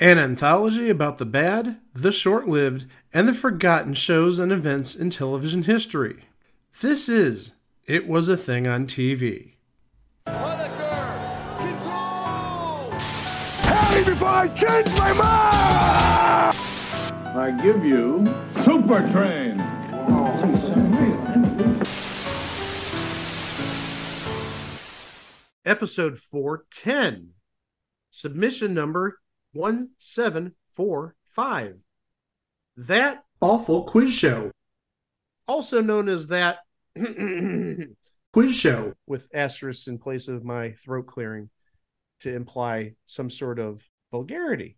An anthology about the bad, the short lived, and the forgotten shows and events in television history. This is It Was a Thing on TV. Punisher! Control! Tell me before I change my mind! I give you Super Train. Episode 410. Submission number 1745. That awful quiz show. Also known as that quiz show with asterisks in place of my throat clearing to imply some sort of vulgarity.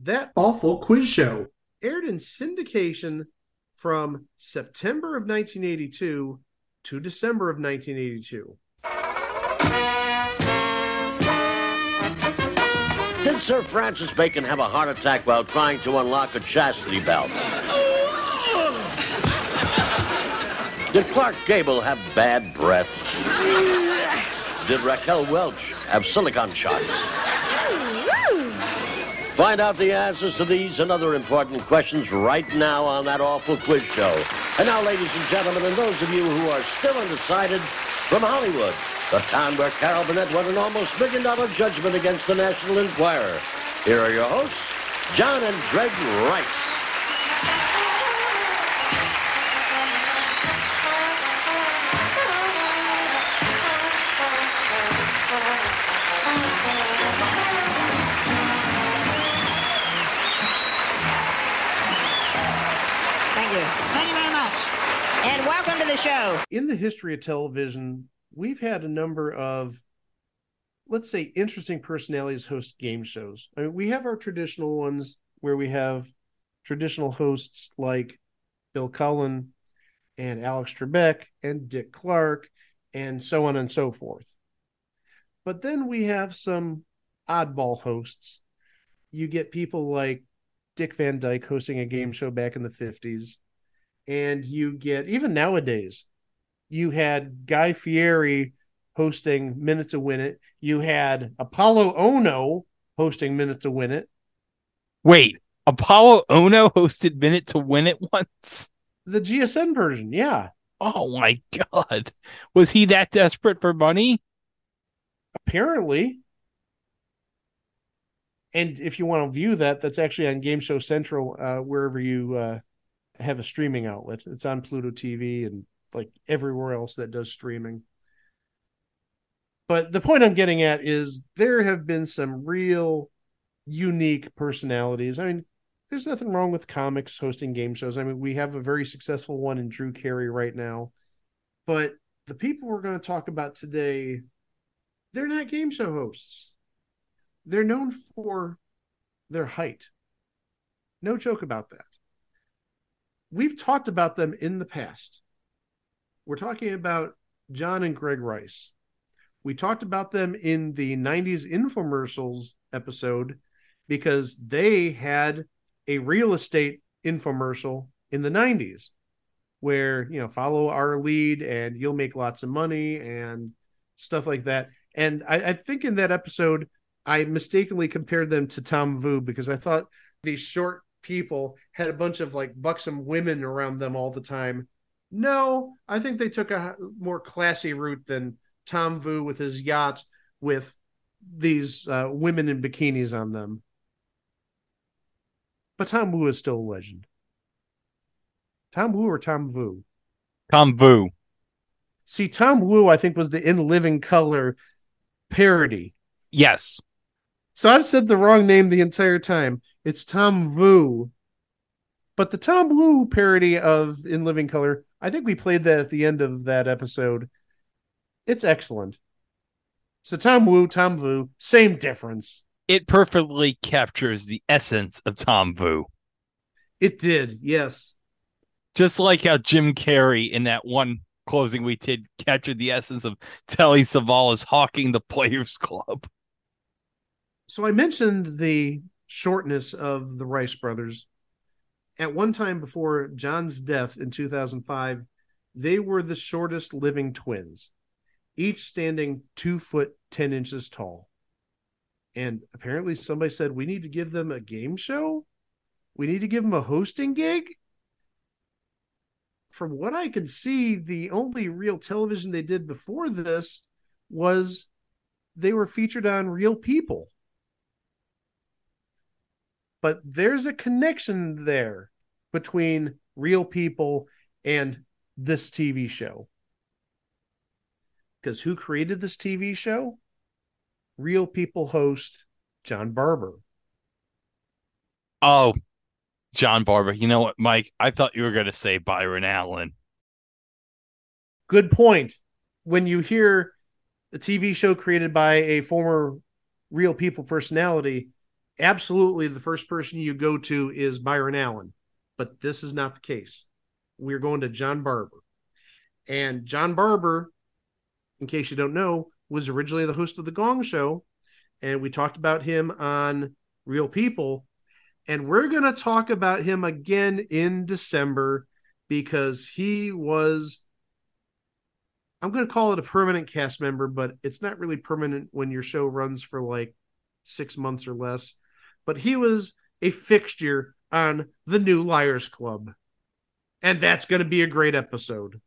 That awful quiz show aired in syndication from September of 1982 to December of 1982. Did Sir Francis Bacon have a heart attack while trying to unlock a chastity belt? Did Clark Gable have bad breath? Did Raquel Welch have silicon shots? Find out the answers to these and other important questions right now on that awful quiz show. And now, ladies and gentlemen, and those of you who are still undecided, from Hollywood, the town where Carol Burnett won an almost million dollar judgment against the National Enquirer. Here are your hosts, John and Greg Rice. Thank you. Thank you very much. And welcome to the show. in the history of television, we've had a number of, let's say, interesting personalities host game shows. I mean, we have our traditional ones where we have traditional hosts like Bill Cullen and Alex Trebek and Dick Clark and so on and so forth. But then we have some oddball hosts. You get people like Dick Van Dyke hosting a game show back in the 50s. And you get, even nowadays, you had Guy Fieri hosting Minute to Win It. You had Apolo Ohno hosting Minute to Win It. Wait, Apolo Ohno hosted Minute to Win It once? The GSN version, yeah. Oh my god. Was he that desperate for money? Apparently. And if you want to view that, that's actually on Game Show Central, uh, wherever you uh, have a streaming outlet. It's on Pluto TV and like everywhere else that does streaming. But the point I'm getting at is there have been some real unique personalities. I mean, there's nothing wrong with comics hosting game shows. I mean, we have a very successful one in Drew Carey right now. But the people we're going to talk about today, they're not game show hosts. They're known for their height. No joke about that. We've talked about them in the past. We're talking about John and Greg Rice. We talked about them in the 90s infomercials episode because they had a real estate infomercial in the 90s where, you know, follow our lead and you'll make lots of money and stuff like that. And I, I think in that episode, I mistakenly compared them to Tom Vu because I thought these short people had a bunch of like buxom women around them all the time. No, I think they took a more classy route than Tom Vu with his yacht with these uh, women in bikinis on them. But Tom Wu is still a legend. Tom Wu or Tom Vu? Tom Vu. See, Tom Wu, I think, was the In Living Color parody. Yes. So I've said the wrong name the entire time. It's Tom Vu. But the Tom Wu parody of In Living Color, I think we played that at the end of that episode. It's excellent. So Tom Wu, Tom Vu, same difference. It perfectly captures the essence of Tom Vu. It did, yes. Just like how Jim Carrey in that one closing we did captured the essence of Telly Savalas hawking the Players Club. So I mentioned the shortness of the Rice brothers. At one time before John's death in 2005, they were the shortest living twins, each standing two foot ten inches tall. And apparently somebody said we need to give them a game show. We need to give them a hosting gig. From what I could see, the only real television they did before this was they were featured on Real People. But there's a connection there between Real People and this TV show. Because who created this TV show? Real People host John Barbour. Oh, John Barbour. You know what, Mike? I thought you were going to say Byron Allen. Good point. When you hear a TV show created by a former Real People personality, absolutely the first person you go to is Byron Allen. But this is not the case. We're going to John Barbour. And John Barbour, in case you don't know, was originally the host of the Gong Show, and we talked about him on Real People, and we're going to talk about him again in December because he was. I'm going to call it a permanent cast member, but it's not really permanent when your show runs for like six months or less. But he was a fixture on the new Liars Club. And that's going to be a great episode.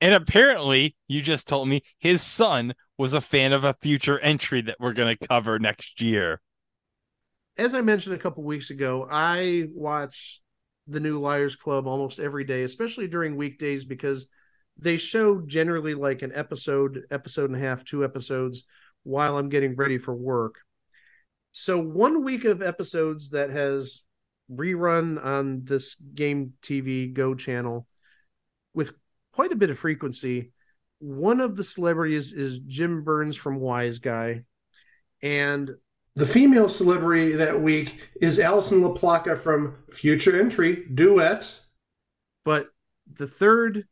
And apparently, you just told me his son was a fan of a future entry that we're going to cover next year. As I mentioned a couple weeks ago, I watch the new Liars Club almost every day, especially during weekdays, because they show generally like an episode, episode and a half, two episodes while I'm getting ready for work. So, one week of episodes that has rerun on this game TV Go channel with quite a bit of frequency. One of the celebrities is Jim Byrnes from Wise Guy. And the female celebrity that week is Alison LaPlaca from Future Entry Duet. But the third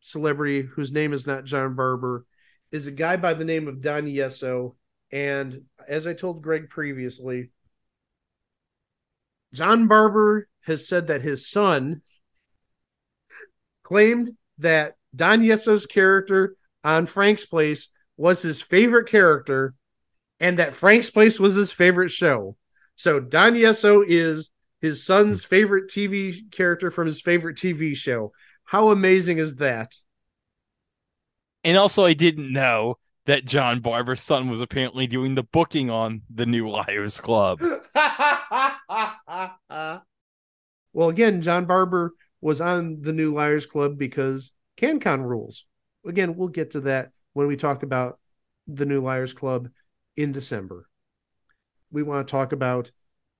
celebrity, whose name is not John Barbour, is a guy by the name of Don Yesso. And as I told Greg previously, John Barbour has said that his son claimed that Don Yesso's character on Frank's Place was his favorite character and that Frank's Place was his favorite show. So Don Yesso is his son's favorite TV character from his favorite TV show. How amazing is that? And also, I didn't know that John Barbour's son was apparently doing the booking on the new Liars Club. well, again, John Barbour was on the new Liars Club because CanCon rules. Again, we'll get to that when we talk about the new Liars Club in December. We want to talk about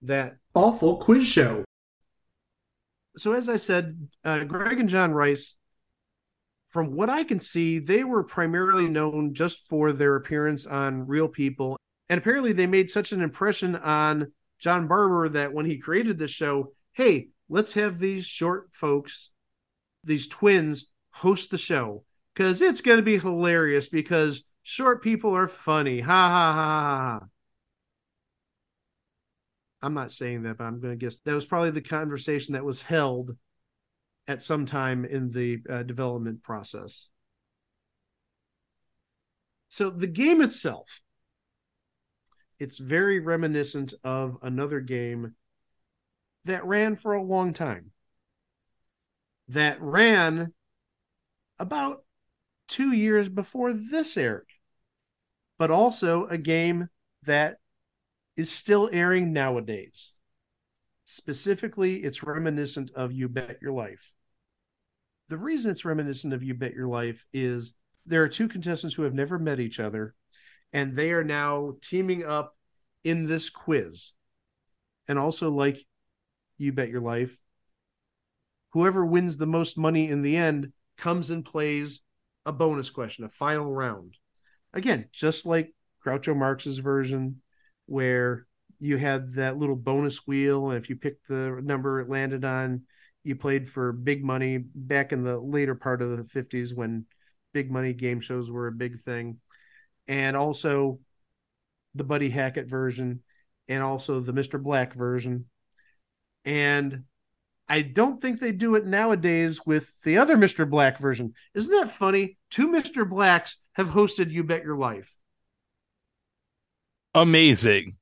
that awful quiz show. So, as I said, uh, Greg and John Rice, from what I can see, they were primarily known just for their appearance on Real People. And apparently, they made such an impression on John Barbour that when he created this show, hey, let's have these short folks, these twins, host the show because it's going to be hilarious because short people are funny. Ha ha ha ha. I'm not saying that, but I'm going to guess that was probably the conversation that was held at some time in the uh, development process. So the game itself, it's very reminiscent of another game that ran for a long time. That ran about two years before this aired, but also a game that is still airing nowadays. Specifically, it's reminiscent of You Bet Your Life. The reason it's reminiscent of You Bet Your Life is there are two contestants who have never met each other, and they are now teaming up in this quiz. And also, like You Bet Your Life, whoever wins the most money in the end comes and plays a bonus question, a final round. Again, just like Groucho Marx's version, where you had that little bonus wheel, and if you picked the number it landed on, you played for big money back in the later part of the 50s when big money game shows were a big thing. And also the Buddy Hackett version, and also the Mr. Black version. And I don't think they do it nowadays with the other Mr. Black version. Isn't that funny? Two Mr. Blacks have hosted You Bet Your Life. Amazing.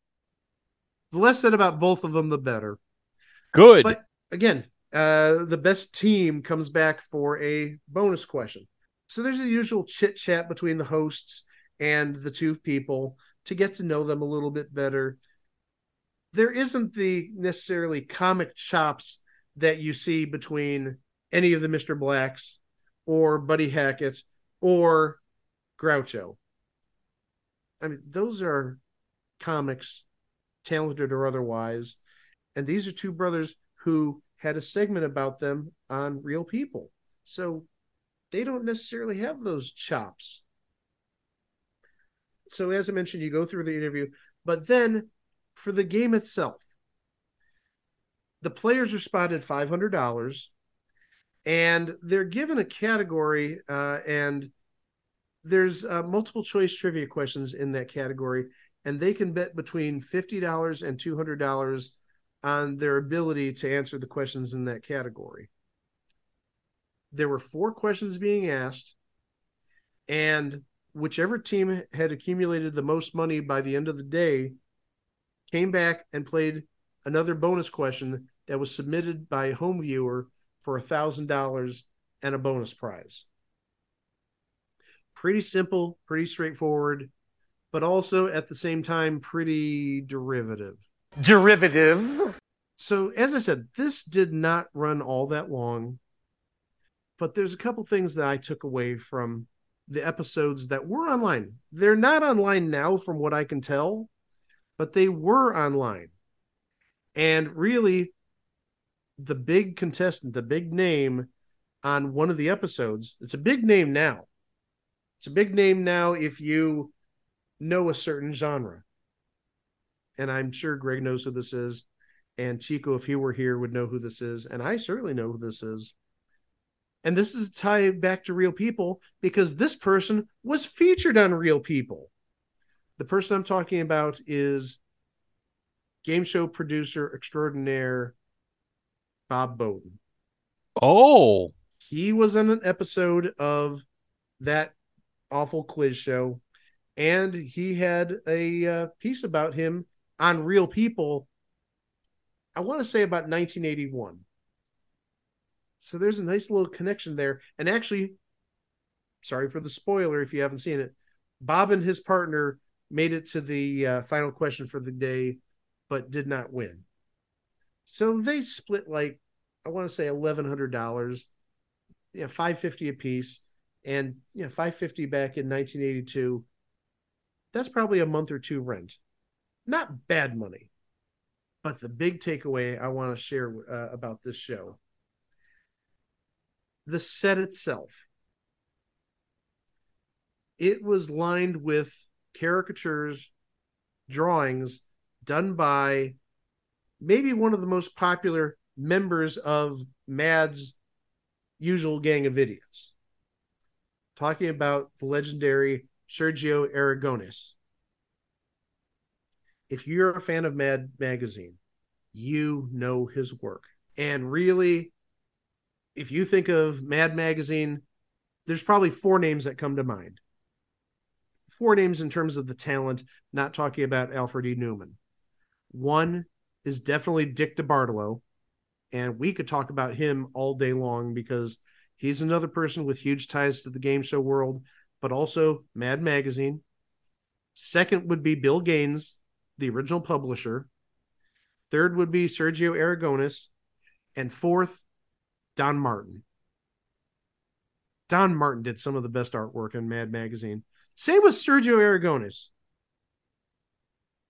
The less said about both of them, the better. Good. But again, uh, the best team comes back for a bonus question. So there's the usual chit chat between the hosts and the two people to get to know them a little bit better. There isn't the necessarily comic chops that you see between any of the Mr. Blacks or Buddy Hackett or Groucho. I mean, those are comics, talented or otherwise. And these are two brothers who had a segment about them on Real People. So they don't necessarily have those chops. So, as I mentioned, you go through the interview, but then for the game itself, the players are spotted $500 and they're given a category uh, and there's uh, multiple choice trivia questions in that category and they can bet between $50 and $200 on their ability to answer the questions in that category there were four questions being asked and whichever team had accumulated the most money by the end of the day came back and played another bonus question that was submitted by a home viewer for a thousand dollars and a bonus prize. Pretty simple, pretty straightforward, but also at the same time pretty derivative. Derivative. So, as I said, this did not run all that long, but there's a couple things that I took away from the episodes that were online. They're not online now, from what I can tell, but they were online. And really, the big contestant, the big name on one of the episodes, it's a big name now. It's a big name now if you know a certain genre. And I'm sure Greg knows who this is. And Chico, if he were here, would know who this is. And I certainly know who this is. And this is tied back to real people because this person was featured on Real People. The person I'm talking about is game show producer extraordinaire Bob Boden. Oh, He was in an episode of that awful quiz show, and he had a uh, piece about him on Real People. I want to say about 1981. So there's a nice little connection there. And actually, sorry for the spoiler if you haven't seen it, Bob and his partner made it to the uh, final question for the day, but did not win. So they split like I want to say eleven hundred dollars, yeah, five fifty a piece, and yeah, five fifty back in nineteen eighty two. That's probably a month or two rent. Not bad money, but the big takeaway I want to share uh, about this show: the set itself. It was lined with caricatures, drawings done by maybe one of the most popular members of Mad's usual gang of idiots. Talking about the legendary Sergio Aragones. If you're a fan of Mad Magazine, you know his work. And really, if you think of Mad Magazine, there's probably four names that come to mind. Four names in terms of the talent, not talking about Alfred E. Neuman. One is definitely Dick DeBartolo, and we could talk about him all day long because he's another person with huge ties to the game show world, but also Mad Magazine. Second would be Bill Gaines, the original publisher. Third would be Sergio Aragones. And fourth, Don Martin. Don Martin did some of the best artwork in Mad Magazine. Same with Sergio Aragones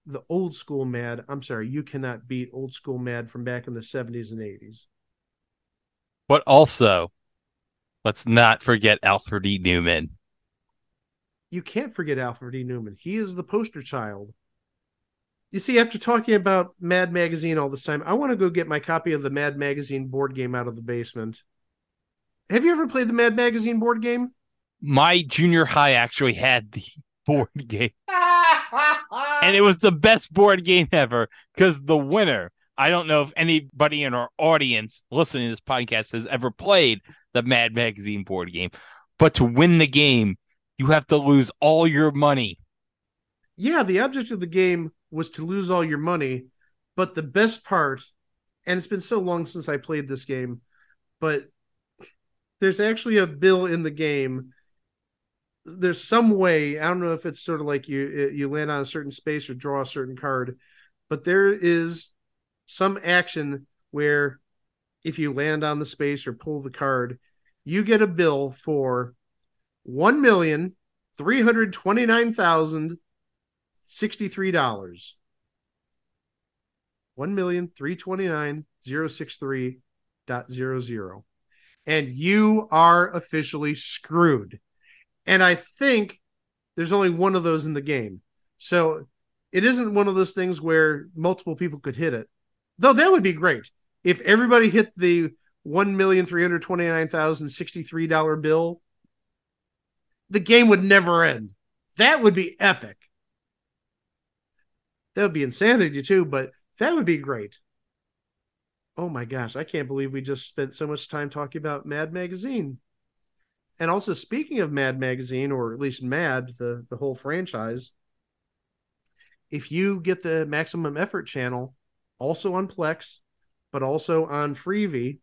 the old school mad i'm sorry you cannot beat old school mad from back in the 70s and 80s but also, let's not forget Alfred E. Neuman. You can't forget alfred e. Neuman. He is the poster child. You see after talking about mad magazine all this time i want to go get my copy of the mad magazine board game out of the basement. Have you ever played the mad magazine board game? My junior high actually had the board game. and it was the best board game ever because the winner i don't know if anybody in our audience listening to this podcast has ever played the mad magazine board game but to win the game you have to lose all your money yeah, the object of the game was to lose all your money, but the best part, and it's been so long since I played this game, but there's actually a bill in the game. There's some way, I don't know if it's sort of like you you land on a certain space or draw a certain card, but there is some action where if you land on the space or pull the card, you get a bill for one million three hundred twenty nine thousand sixty three dollars. One million three twenty nine zero six three dot zero zero, and you are officially screwed. And I think there's only one of those in the game, so it isn't one of those things where multiple people could hit it. Though that would be great if everybody hit the one million three hundred twenty nine thousand sixty three dollar bill. The game would never end. That would be epic. That would be insanity too, but that would be great. Oh my gosh, I can't believe we just spent so much time talking about Mad Magazine. And also speaking of Mad Magazine, or at least Mad, the, the whole franchise, if you get the maximum effort channel, also on Plex, but also on Freevee,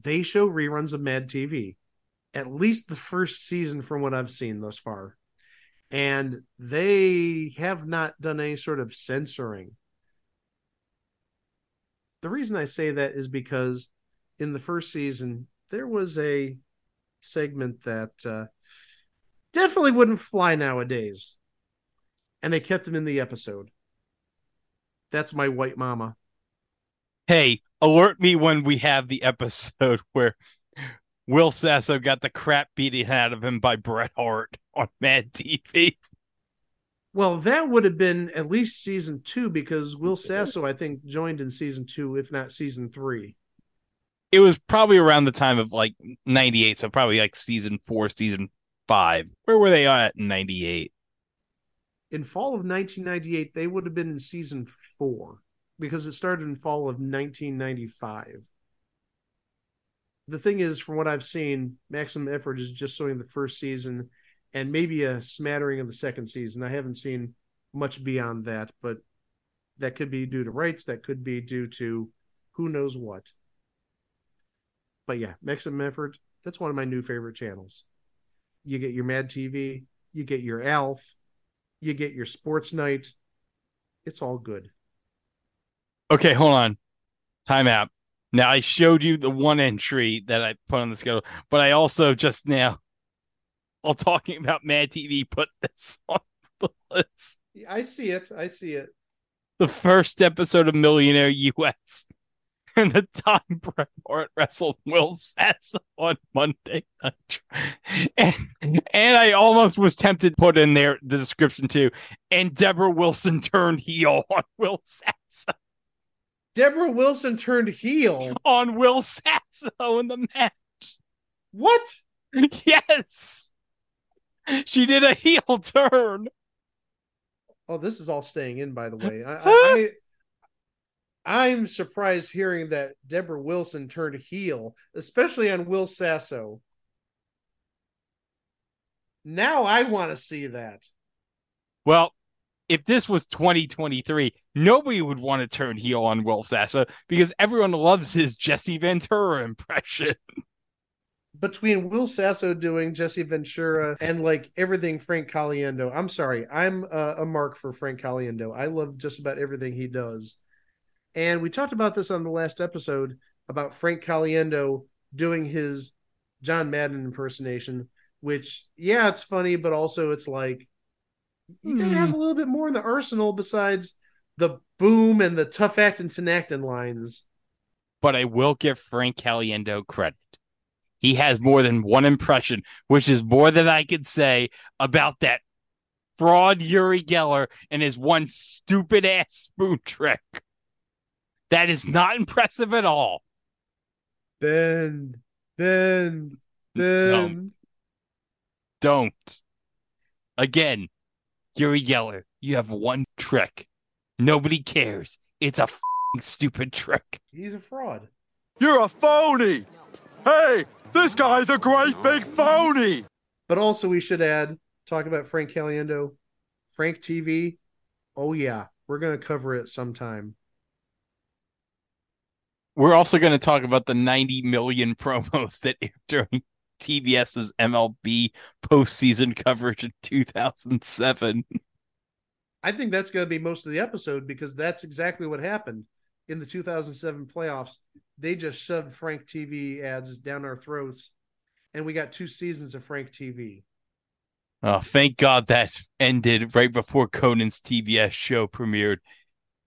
they show reruns of Mad TV. At least the first season from what I've seen thus far. And they have not done any sort of censoring. The reason I say that is because in the first season, there was a segment that uh, definitely wouldn't fly nowadays. And they kept him in the episode. That's my white mama. Hey, alert me when we have the episode where Will Sasso got the crap beaten out of him by Bret Hart on Mad TV. Well, that would have been at least season two because Will Sasso, I think, joined in season two, if not season three. It was probably around the time of like 98, so probably like season four, season five. Where were they at in 98? In fall of 1998, they would have been in season four because it started in fall of 1995. The thing is, from what I've seen, Maximum Effort is just showing the first season and maybe a smattering of the second season. I haven't seen much beyond that, but that could be due to rights, that could be due to who knows what. But yeah, Maximum Effort, that's one of my new favorite channels. You get your Mad TV, you get your Alf, you get your Sports Night. It's all good. Okay, hold on. Time out. Now I showed you the one entry that I put on the schedule, but I also just now, while talking about Mad TV, put this on the list. I see it. I see it. The first episode of Millionaire US. And the time Bret Hart wrestled Will Sasso on Monday night. And, and I almost was tempted to put in there the description too. And Debra Wilson turned heel on Will Sasso. Debra Wilson turned heel on Will Sasso in the match. What? Yes. She did a heel turn. Oh, this is all staying in, by the way. I, I, I am surprised hearing that Debra Wilson turned heel, especially on Will Sasso. Now I want to see that. Well, if this was 2023, nobody would want to turn heel on Will Sasso because everyone loves his Jesse Ventura impression. Between Will Sasso doing Jesse Ventura and like everything Frank Caliendo, I'm sorry, I'm a, a mark for Frank Caliendo. I love just about everything he does. And we talked about this on the last episode about Frank Caliendo doing his John Madden impersonation, which, yeah, it's funny, but also it's like, you gotta have hmm. a little bit more in the arsenal besides the boom and the tough acting Tinactin lines. But I will give Frank Caliendo credit. He has more than one impression, which is more than I could say about that fraud Uri Geller and his one stupid ass spoon trick. That is not impressive at all. Bend, bend, bend. Don't. Again, Uri Geller, you have one trick. Nobody cares. It's a stupid trick. He's a fraud. You're a phony. Hey, this guy's a great big phony. But also, we should add talk about Frank Caliendo. Frank TV. Oh yeah, we're gonna cover it sometime. We're also going to talk about the 90 million promos that aired during TBS's MLB postseason coverage in 2007. I think that's going to be most of the episode because that's exactly what happened in the 2007 playoffs. They just shoved Frank TV ads down our throats, and we got two seasons of Frank TV. Oh, thank God that ended right before Conan's TBS show premiered.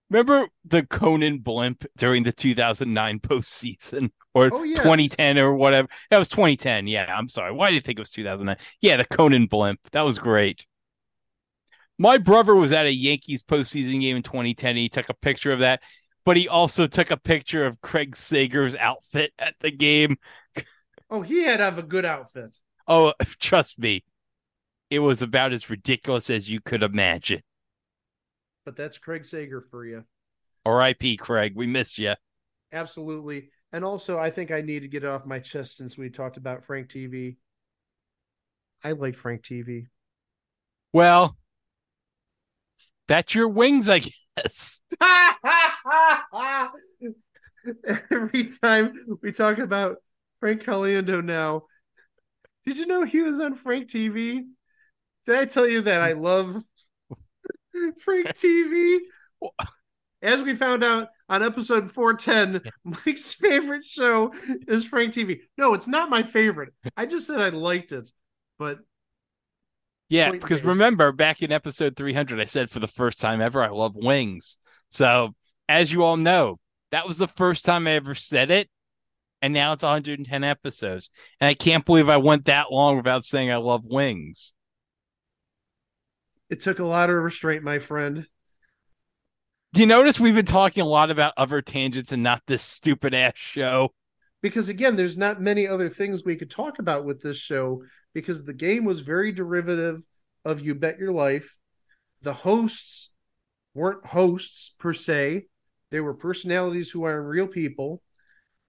Remember the Conan blimp during the 2009 postseason or Oh, yes. 2010 or whatever? That was 2010. Yeah, I'm sorry. Why did you think it was 2009? Yeah, the Conan blimp. That was great. My brother was at a Yankees postseason game in 2010. He took a picture of that, but he also took a picture of Craig Sager's outfit at the game. Oh, he had to have a good outfit. Oh, trust me, it was about as ridiculous as you could imagine. But that's Craig Sager for you. R.I.P. Craig. We miss you. Absolutely. And also, I think I need to get it off my chest since we talked about Frank TV. I like Frank TV. Well, that's your wings, I guess. Every time we talk about Frank Caliendo now, did you know he was on Frank TV? Did I tell you that I love Frank TV? As we found out on episode 410, Mike's favorite show is Frank TV. No, it's not my favorite. I just said I liked it, but Yeah, because made. remember back in episode 300, I said for the first time ever, I love wings. So, as you all know, that was the first time I ever said it. And now it's 110 episodes. And I can't believe I went that long without saying I love wings. It took a lot of restraint, my friend. Do you notice we've been talking a lot about other tangents and not this stupid ass show? because again there's not many other things we could talk about with this show because the game was very derivative of you bet your life the hosts weren't hosts per se they were personalities who are real people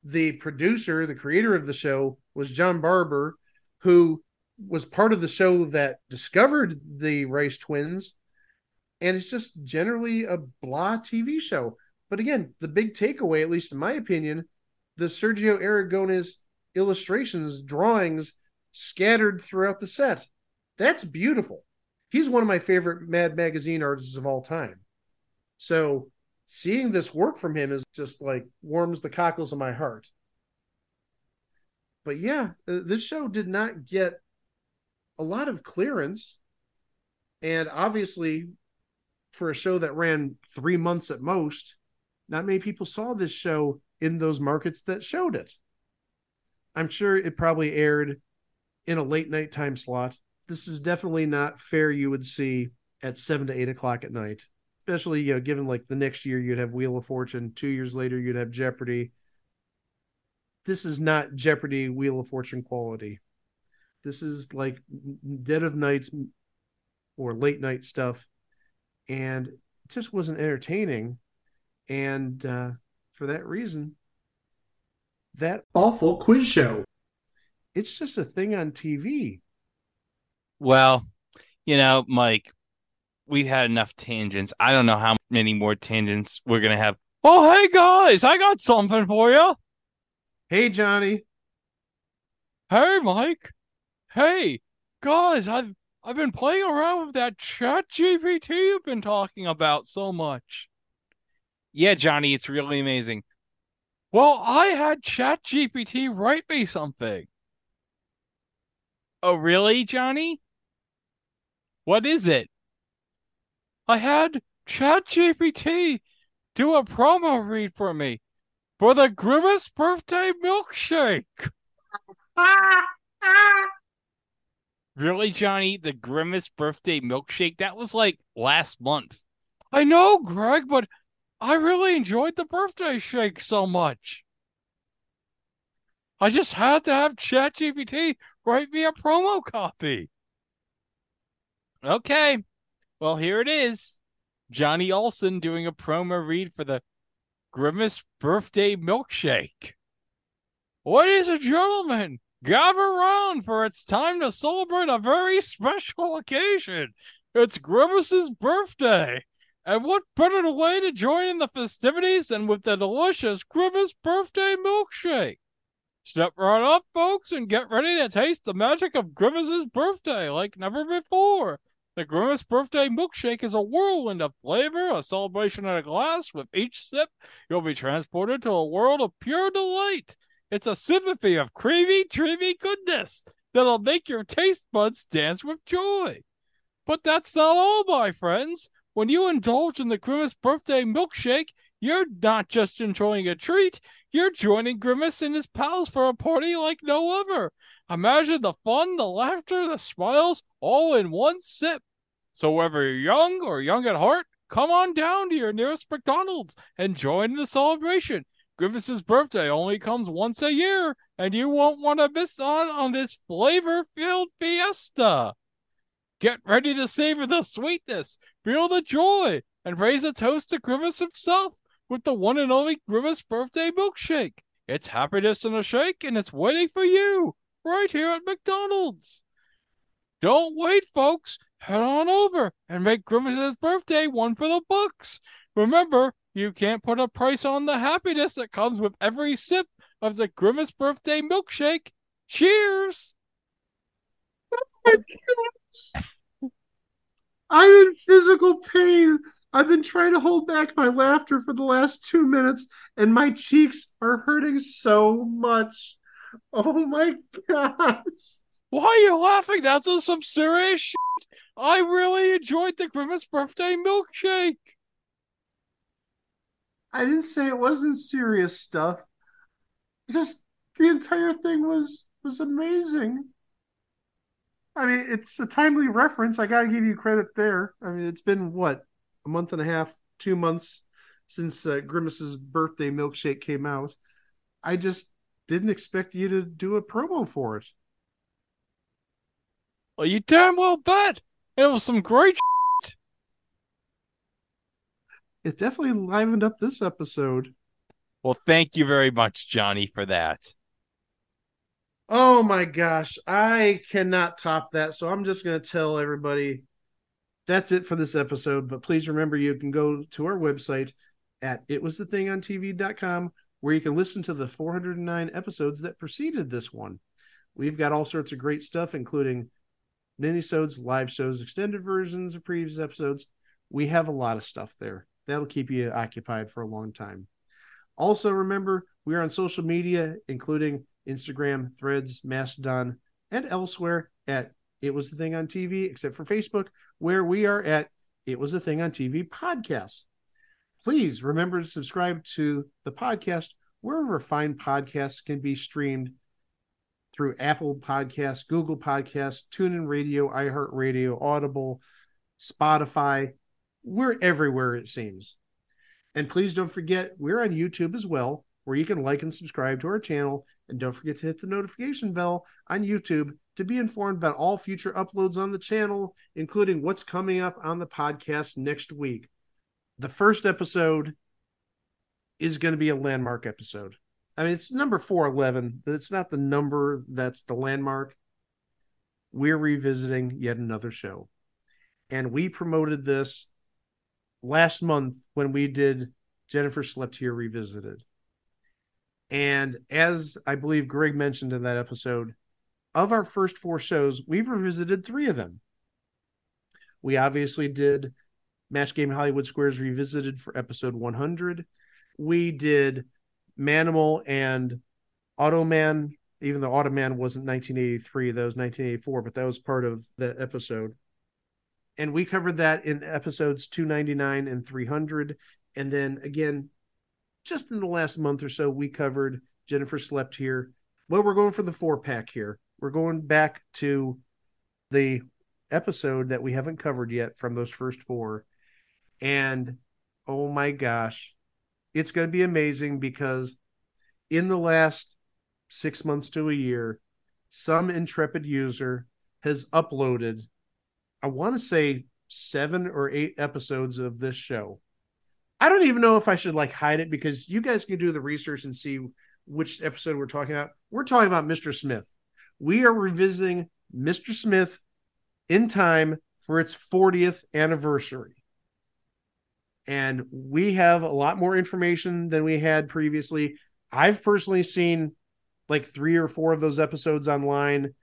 the producer the creator of the show was john barbour who was part of the show that discovered the rice twins and it's just generally a blah tv show but again the big takeaway at least in my opinion the Sergio Aragones illustrations, drawings scattered throughout the set. That's beautiful. He's one of my favorite Mad Magazine artists of all time. So seeing this work from him is just like warms the cockles of my heart. But yeah, uh, this show did not get a lot of clearance. And obviously, for a show that ran three months at most, not many people saw this show in those markets that showed it. I'm sure it probably aired in a late night time slot. This is definitely not fair you would see at seven to eight o'clock at night. Especially, you know, given like the next year you'd have Wheel of Fortune, two years later you'd have Jeopardy. This is not Jeopardy Wheel of Fortune quality. This is like dead of nights or late night stuff. And it just wasn't entertaining. And uh, for that reason, that Awful quiz show. it's just a thing on TV. Well, you know, Mike, we've had enough tangents. I don't know how many more tangents we're going to have. Oh, hey, guys, I got something for you. Hey, Johnny. Hey, Mike. Hey, guys, I've I've been playing around with that chat GPT you've been talking about so much. Yeah, Johnny, it's really amazing. Well, I had chat GPT write me something. Oh, really, Johnny? What is it? I had chat GPT do a promo read for me for the Grimace birthday milkshake. Really, Johnny? The Grimace birthday milkshake? That was like last month. I know, Greg, but I really enjoyed the birthday shake so much. I just had to have ChatGPT write me a promo copy. Okay. Well, here it is. Johnny Olson doing a promo read for the Grimace birthday milkshake. Ladies and gentlemen, gather round for it's time to celebrate a very special occasion. It's Grimace's birthday. And what better way to join in the festivities than with the delicious Grimace birthday milkshake? Step right up, folks, and get ready to taste the magic of Grimace's birthday like never before. The Grimace birthday milkshake is a whirlwind of flavor, a celebration in a glass. With each sip, you'll be transported to a world of pure delight. It's a symphony of creamy, dreamy goodness that'll make your taste buds dance with joy. But that's not all, my friends. When you indulge in the Grimace birthday milkshake, you're not just enjoying a treat, you're joining Grimace and his pals for a party like no other. Imagine the fun, the laughter, the smiles, all in one sip. So whether you're young or young at heart, come on down to your nearest McDonald's and join in the celebration. Grimace's birthday only comes once a year, and you won't want to miss out on this flavor-filled fiesta. Get ready to savor the sweetness, feel the joy, and raise a toast to Grimace himself with the one and only Grimace birthday milkshake. It's happiness in a shake, and it's waiting for you right here at McDonald's. Don't wait, folks. Head on over and make Grimace's birthday one for the books. Remember, you can't put a price on the happiness that comes with every sip of the Grimace birthday milkshake. Cheers! Oh I'm in physical pain. I've been trying to hold back my laughter for the last two minutes, and my cheeks are hurting so much. Oh my gosh. Why are you laughing? That's a, some serious shit. I really enjoyed the Grimace birthday milkshake. I didn't say it wasn't serious stuff. Just the entire thing was was amazing. I mean, it's a timely reference. I got to give you credit there. I mean, it's been what a month and a half, two months since uh, Grimace's birthday milkshake came out. I just didn't expect you to do a promo for it. Well, you damn well bet. It was some great. Shit. It definitely livened up this episode. Well, thank you very much, Johnny, for that. Oh my gosh, I cannot top that. So I'm just going to tell everybody that's it for this episode. But please remember, you can go to our website at itwasthethingontv.com where you can listen to the 409 episodes that preceded this one. We've got all sorts of great stuff, including minisodes, live shows, extended versions of previous episodes. We have a lot of stuff there. That'll keep you occupied for a long time. Also, remember, we are on social media, including Instagram, Threads, Mastodon, and elsewhere at It Was the Thing on TV, except for Facebook, where we are at It Was the Thing on TV podcast. Please remember to subscribe to the podcast wherever fine podcasts can be streamed through Apple Podcasts, Google Podcasts, TuneIn Radio, iHeartRadio, Audible, Spotify. We're everywhere, it seems. And please don't forget, we're on YouTube as well, where you can like and subscribe to our channel. And don't forget to hit the notification bell on YouTube to be informed about all future uploads on the channel, including what's coming up on the podcast next week. The first episode is going to be a landmark episode. I mean, it's number 411, but it's not the number that's the landmark. We're revisiting yet another show. And we promoted this last month when we did Jennifer Slept Here Revisited. And as I believe Greg mentioned in that episode, of our first four shows, we've revisited three of them. We obviously did Match Game Hollywood Squares Revisited for episode 100. We did Manimal and Automan, even though Automan wasn't 1983, that was 1984, but that was part of the episode. And we covered that in episodes 299 and 300. And then again, just in the last month or so, we covered Jennifer Slept Here. Well, we're going for the four pack here. We're going back to the episode that we haven't covered yet from those first four. And oh my gosh, it's going to be amazing because in the last six months to a year, some intrepid user has uploaded, I want to say seven or eight episodes of this show. I don't even know if I should like hide it because you guys can do the research and see which episode we're talking about. We're talking about Mr. Smith. We are revisiting Mr. Smith in time for its 40th anniversary. And we have a lot more information than we had previously. I've personally seen like three or four of those episodes online.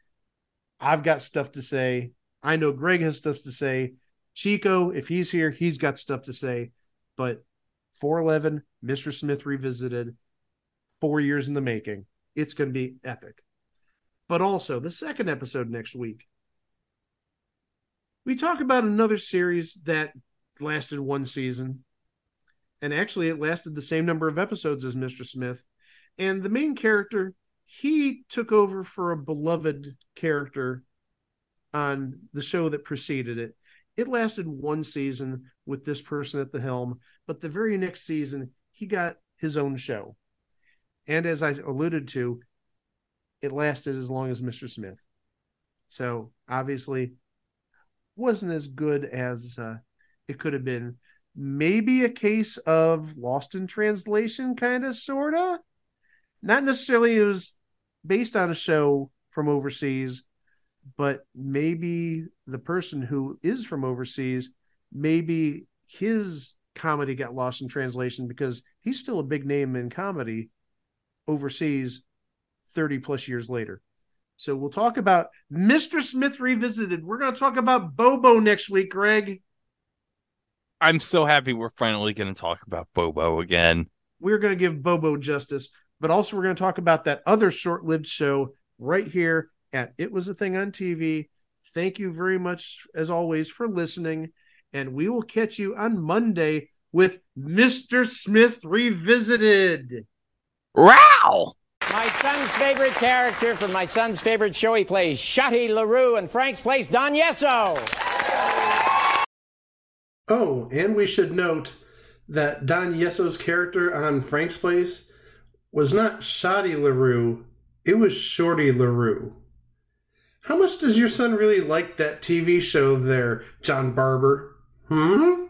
I've got stuff to say. I know Greg has stuff to say. Chico, if he's here, he's got stuff to say. But 411, Mr. Smith revisited, four years in the making. It's going to be epic. But also, the second episode next week, we talk about another series that lasted one season. And actually, it lasted the same number of episodes as Mr. Smith. And the main character, he took over for a beloved character on the show that preceded it. It lasted one season with this person at the helm, but the very next season, he got his own show. And as I alluded to, it lasted as long as Mr. Smith. So obviously, wasn't as good as uh, it could have been. Maybe a case of lost in translation, kind of, sort of. Not necessarily it was based on a show from overseas, but maybe the person who is from overseas, maybe his comedy got lost in translation because he's still a big name in comedy overseas 30 plus years later. So we'll talk about Mr. Smith Revisited. We're going to talk about Bobo next week, Greg. I'm so happy we're finally going to talk about Bobo again. We're going to give Bobo justice, but also we're going to talk about that other short lived show right here at It Was a Thing on TV. Thank you very much, as always, for listening. And we will catch you on Monday with Mr. Smith Revisited. Wow! My son's favorite character from my son's favorite show, he plays Shotty LaRue, and Frank's plays Don Yesso. Oh, and we should note that Don Yesso's character on Frank's Place was not Shotty LaRue, it was Shorty LaRue. How much does your son really like that TV show there, John Barbour? Hmm?